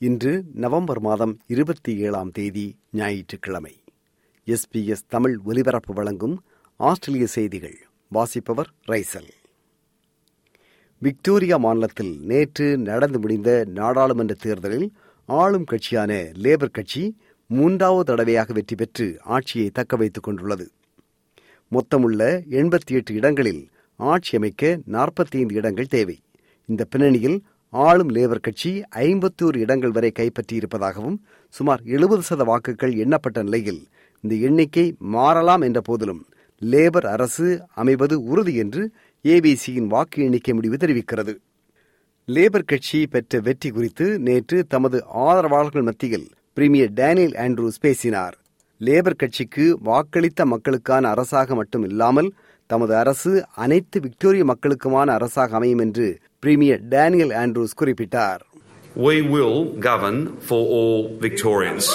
இன்று நவம்பர் மாதம் இருபத்தி ஏழாம் தேதி ஞாயிற்றுக்கிழமை. எஸ்பிஎஸ் தமிழ் ஒலிபரப்பு வழங்கும் ஆஸ்திரேலிய செய்திகள். வாசிப்பவர் ரைசல். விக்டோரியா மாநிலத்தில் நேற்று நடந்து முடிந்த நாடாளுமன்ற தேர்தலில் ஆளும் கட்சியான லேபர் கட்சி மூன்றாவது தடவையாக வெற்றி பெற்று ஆட்சியை தக்க வைத்துக் கொண்டுள்ளது. மொத்தமுள்ள எண்பத்தி எட்டு இடங்களில் ஆட்சி அமைக்க நாற்பத்தி ஐந்து இடங்கள் தேவை. இந்த பின்னணியில் ஆளும் லேபர் கட்சி ஐம்பத்தோரு இடங்கள் வரை கைப்பற்றியிருப்பதாகவும் சுமார் எழுபது சத வாக்குகள் எண்ணப்பட்ட நிலையில் இந்த எண்ணிக்கை மாறலாம் என்ற போதிலும் லேபர் அரசு அமைவது உறுதி என்று ஏபிசியின் வாக்கு எண்ணிக்கை முடிவு தெரிவிக்கிறது. லேபர் கட்சி பெற்ற வெற்றி குறித்து நேற்று தமது ஆதரவாளர்கள் மத்தியில் பிரீமியர் டேனியல் ஆண்ட்ரூஸ் பேசினார். லேபர் கட்சிக்கு வாக்களித்த மக்களுக்கான அரசாக மட்டும் இல்லாமல் தமது அரசு அனைத்து விக்டோரிய மக்களுக்குமான அரசாக அமையும் என்று பிரீமியர் டேனியல் ஆண்ட்ரூஸ் குறிப்பிட்டார் We will govern for all Victorians.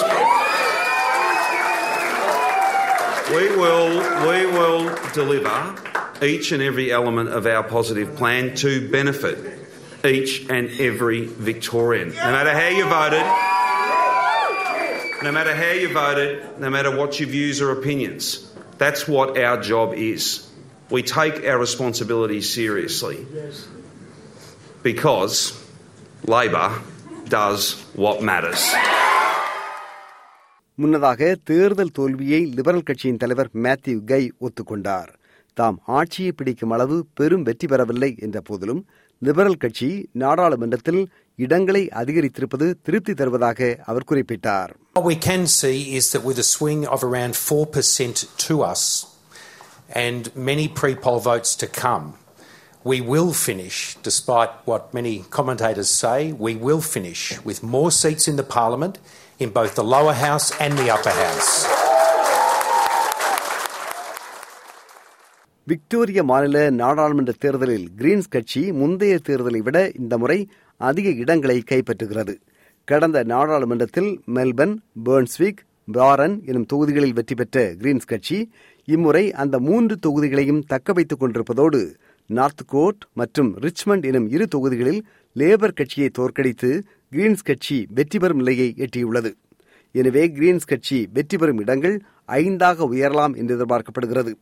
We will, we will deliver each and every element of our positive plan to benefit each and every Victorian. No matter how you voted, no matter how you voted, no matter what your views or opinions, that's what our job is. We take our responsibility seriously because Labor does what matters. முன்னதாக தேர்தல் தோல்வியை liberal கட்சியின் தலைவர் Matthew கை ஒத்துக்கொண்டார் தாம் ஆட்சியை பிடிக்கும் அளவு பெரும் வெற்றி பெறவில்லை என்ற போதிலும் லிபரல் கட்சி நாடாளுமன்றத்தில் இடங்களை அதிகரித்திருப்பது திருப்தி தருவதாக அவர் குறிப்பிட்டார் What we can see is that with a swing of around 4% to us and many pre poll votes to come, we will finish, despite what many commentators say, we will finish with more seats in the Parliament in both the lower house and the upper house. Victoria மாநில நாடாளுமன்ற தேர்தலில் Green's கட்சி முந்தைய தேர்தலை விட இந்த முறை அதிக இடங்களை கைப்பற்றுகிறது கடந்த நாடாளுமன்றத்தில் மெல்பர்ன் பேர்ன்ஸ்விக் பாரன் எனும் தொகுதிகளில் வெற்றி பெற்ற கிரீன்ஸ் கட்சி இம்முறை அந்த மூன்று தொகுதிகளையும் தக்க வைத்துக் கொண்டிருப்பதோடு நார்த் கோட் மற்றும் ரிச்மண்ட் எனும் இரு தொகுதிகளில் லேபர் கட்சியை தோற்கடித்து கிரீன்ஸ் கட்சி வெற்றி பெறும் நிலையை எட்டியுள்ளது. எனவே கிரீன்ஸ் கட்சி வெற்றி பெறும் இடங்கள் ஐந்தாக உயரலாம் என்று எதிர்பார்க்கப்படுகிறது.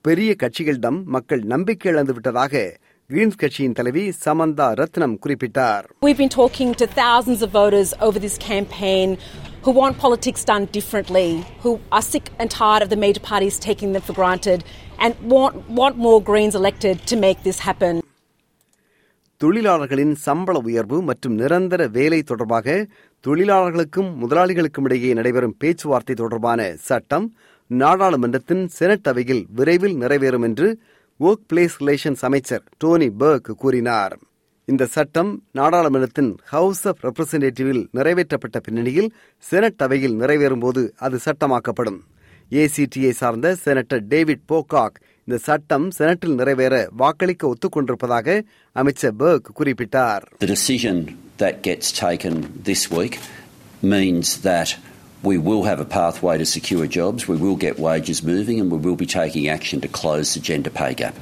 பெரிய கட்சிகளிடம் மக்கள் நம்பிக்கை இழந்துவிட்டதாக கிரீன்ஸ் கட்சியின் தலைவி சமந்தா ரத்னம் குறிப்பிட்டார். We've been talking to thousands of voters over this campaign who want politics done differently, who are sick and tired of the major parties taking them for granted, and want, want more Greens elected to make this happen. தொழிலாளர்களின் சம்பள உயர்வு மற்றும் நிரந்தர வேலை தொடர்பாக தொழிலாளர்களுக்கும் முதலாளிகளுக்கும் இடையே நடைபெறும் பேச்சுவார்த்தை தொடர்பான சட்டம் நாடாளுமன்றத்தின் செனட் அவையில் விரைவில் நிறைவேறும் என்று ஒர்க் பிளேஸ் ரிலேஷன்ஸ் அமைச்சர் டோனி பர்க் கூறினார் இந்த சட்டம் நாடாளுமன்றத்தின் ஹவுஸ் ஆஃப் ரெப்ரசன்டேட்டிவில் நிறைவேற்றப்பட்ட பின்னணியில் செனட் அவையில் நிறைவேறும்போது அது சட்டமாக்கப்படும். ஏசிடியை சார்ந்த செனட்டர் டேவிட் போகாக் இந்த சட்டம் செனட்டில் நிறைவேற வாக்களிக்க ஒத்துக்கொண்டிருப்பதாக அமைச்சர் பர்க் குறிப்பிட்டார். The decision that gets taken this week means that we will have a pathway to secure jobs, we will get wages moving, and we will be taking action to close the gender pay gap.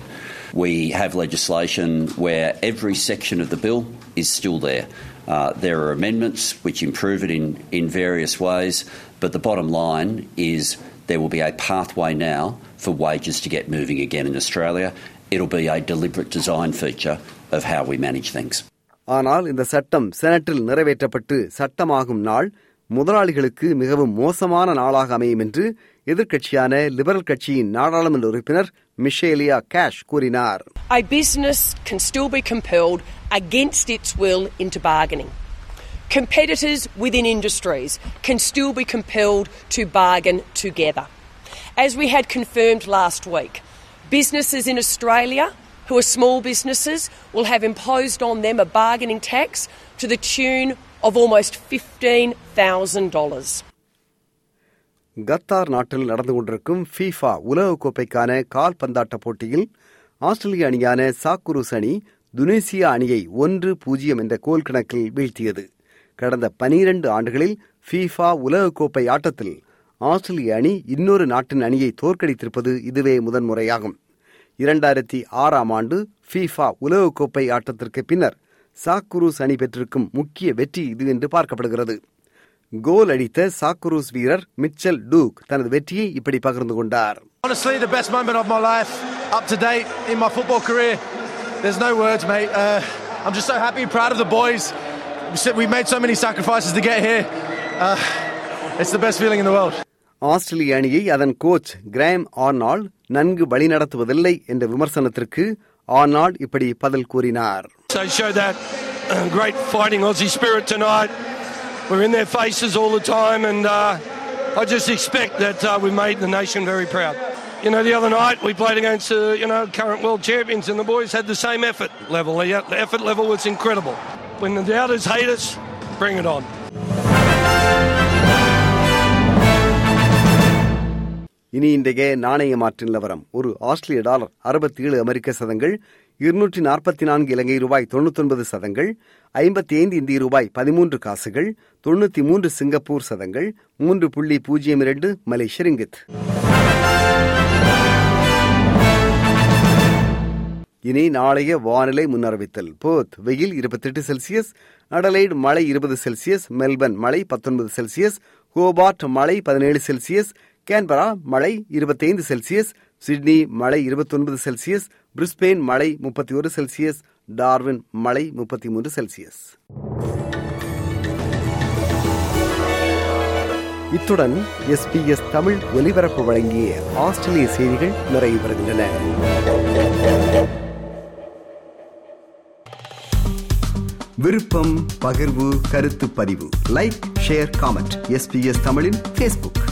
We have legislation where every section of the bill is still there. Uh, there are amendments which improve it in, in various ways, but the bottom line is there will be a pathway now for wages to get moving again in Australia. It'll be a deliberate design feature of how we manage things. ஆனால் இந்த சட்டம் செனட்டில் நிறைவேற்றப்பட்டு சட்டமாகும் நாள் முதலாளிகளுக்கு மிகவும் மோசமான நாளாக அமையும் என்று எதிர்க்கட்சியான லிபரல் கட்சியின் நாடாளுமன்ற உறுப்பினர் மிஷேலியா கேஷ் கூறினார் a business can still be compelled against its will into bargaining. Competitors within industries can still be compelled to bargain together. As we had confirmed last week, businesses in Australia who are small businesses will have imposed on them a bargaining tax to the tune of almost $15,000. Qatar நாட்டில் நடந்து கொண்டிருக்கும் FIFA உலகக்கோப்பைக்கான கால்பந்தாட்ட போட்டியில் ஆஸ்திரேலிய அணியான சாக்குருஸ் அணி துனேசியா அணியை ஒன்று பூஜ்ஜியம் என்ற கோல் கணக்கில் வீழ்த்தியது கடந்த பனிரண்டு ஆண்டுகளில் ஃபீஃபா உலகக்கோப்பை ஆட்டத்தில் ஆஸ்திரேலிய அணி இன்னொரு நாட்டின் அணியை தோற்கடித்திருப்பது இதுவே முதன்முறையாகும் இரண்டாயிரத்தி ஆறாம் ஆண்டு ஃபீஃபா உலகக்கோப்பை ஆட்டத்திற்கு பின்னர் சாக்குரூஸ் அணி பெற்றிருக்கும் முக்கிய வெற்றி இது என்று பார்க்கப்படுகிறது கோல் அடித்த சாக்குரூஸ் வீரர் மிச்சல் டூக் தனது வெற்றியை இப்படி பகிர்ந்து கொண்டார் Honestly, the best moment of my life up to date in my football career. There's no words, mate. Uh, I'm just so happy, proud of the boys. We said We made so many sacrifices to get here. Uh, it's the best feeling in the world. ஆஸ்திரேலிய அணியை அதன் coach gram Arnold நன்கு வழிநடத்துவதில்லை என்ற விமர்சனத்திற்கு Arnold இப்படி பதில் கூறினார் They showed that uh, great fighting Aussie spirit tonight. We're in their faces all the time, and uh, I just expect that uh, we made the nation very proud. You know, the other night we played against, uh, you know, current world champions, and the boys had the same effort level. The the effort level was incredible. When the doubters hate us, bring it on. இனி இன்றைய நாணய மாற்று நிலவரம் ஒரு ஆஸ்திரேலிய dollar அறுபத்தி ஏழு அமெரிக்க சதங்கள் இருநூற்றி நாற்பத்தி நான்கு இலங்கை ரூபாய் தொண்ணூத்தொன்பது சதங்கள் ஐம்பத்தி ஐந்து இந்திய ரூபாய் பதிமூன்று காசுகள் தொண்ணூற்றி மூன்று சிங்கப்பூர் சதங்கள் மூன்று புள்ளி பூஜ்ஜியம் இரண்டு மலேசிய ரிங்கித். இனி நாளைய வானிலை முன்னறிவித்தல். போத் வெயில் இருபத்தெட்டு செல்சியஸ் அடலைட் மழை இருபது செல்சியஸ் மெல்பர்ன் மழை பத்தொன்பது செல்சியஸ் ஹோபார்ட் மழை பதினேழு செல்சியஸ் கேன்பரா மழை இருபத்தைந்து செல்சியஸ் சிட்னி மழை இருபத்தொன்பது செல்சியஸ் பிரிஸ்பெயின் மழை முப்பத்தி ஒரு செல்சியஸ் டார்வின் மழை முப்பத்தி மூன்று செல்சியஸ். இத்துடன் எஸ்பிஎஸ் தமிழ் ஒலிபரப்பு வழங்கிய ஆஸ்திரேலிய செய்திகள் நிறைவு பெறுகின்றன. விருப்பம் பகிர்வு கருத்து பதிவு. லைக் ஷேர் காமெண்ட் எஸ்பிஎஸ் தமிழின் ஃபேஸ்புக்